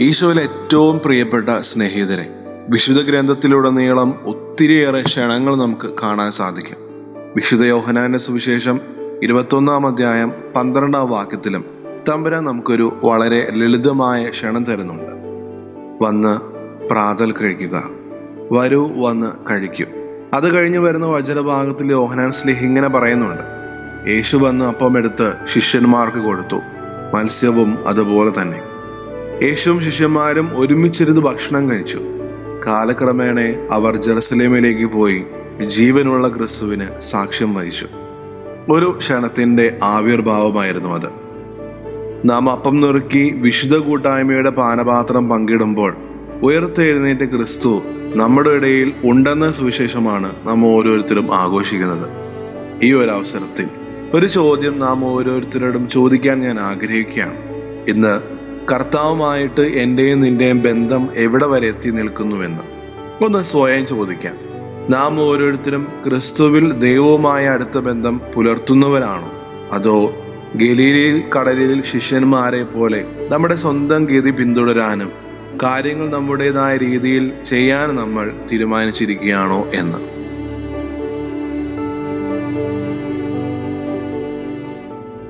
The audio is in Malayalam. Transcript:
ഈശോയിൽ ഏറ്റവും പ്രിയപ്പെട്ട സ്നേഹിതരെ വിശുദ്ധ ഗ്രന്ഥത്തിലുടനീളം ഒത്തിരിയേറെ ക്ഷണങ്ങൾ നമുക്ക് കാണാൻ സാധിക്കും. വിശുദ്ധ യോഹനാന്റെ സുവിശേഷം ഇരുപത്തൊന്നാം അധ്യായം പന്ത്രണ്ടാം വാക്യത്തിലും തമ്പുരാൻ നമുക്കൊരു വളരെ ലളിതമായ ക്ഷണം തരുന്നുണ്ട്. വന്ന് പ്രാതൽ കഴിക്കുക. വരൂ വന്ന് കഴിക്കൂ. അത് കഴിഞ്ഞ് വരുന്ന വചനഭാഗത്തിൽ യോഹനാൻ സ്ലിഹ് ഇങ്ങനെ പറയുന്നുണ്ട്. യേശു വന്ന് അപ്പം എടുത്ത് ശിഷ്യന്മാർക്ക് കൊടുത്തു. മത്സ്യവും അതുപോലെ തന്നെ. യേശുവും ശിഷ്യന്മാരും ഒരുമിച്ചിരുന്ന് ഭക്ഷണം കഴിച്ചു. കാലക്രമേണ അവർ ജെറുസലേമിലേക്ക് പോയി ജീവനുള്ള ക്രിസ്തുവിന് സാക്ഷ്യം വഹിച്ചു. ഒരു ക്ഷണത്തിന്റെ ആവിർഭാവമായിരുന്നു അത്. നാം അപ്പം നുറുക്കി വിശുദ്ധ കൂട്ടായ്മയുടെ പാനപാത്രം പങ്കിടുമ്പോൾ ഉയർത്തെഴുന്നേറ്റ ക്രിസ്തു നമ്മുടെ ഇടയിൽ ഉണ്ടെന്ന സുവിശേഷമാണ് നാം ഓരോരുത്തരും ആഘോഷിക്കുന്നത്. ഈ ഒരു അവസരത്തിൽ ഒരു ചോദ്യം നാം ഓരോരുത്തരോടും ചോദിക്കാൻ ഞാൻ ആഗ്രഹിക്കുകയാണ്. ഇന്ന് കർത്താവുമായിട്ട് എന്റെയും നിന്റെയും ബന്ധം എവിടെ വരെ എത്തി നിൽക്കുന്നുവെന്ന് ഒന്ന് സ്വയം ചോദിക്കാം. നാം ഓരോരുത്തരും ക്രിസ്തുവിൽ ദൈവവുമായ അടുത്ത ബന്ധം പുലർത്തുന്നവരാണോ? അതോ ഗലീലയിൽ കടലിൽ ശിഷ്യന്മാരെ പോലെ നമ്മുടെ സ്വന്തം ഗതി പിന്തുടരാനും കാര്യങ്ങൾ നമ്മുടേതായ രീതിയിൽ ചെയ്യാൻ നമ്മൾ തീരുമാനിച്ചിരിക്കുകയാണോ എന്ന്?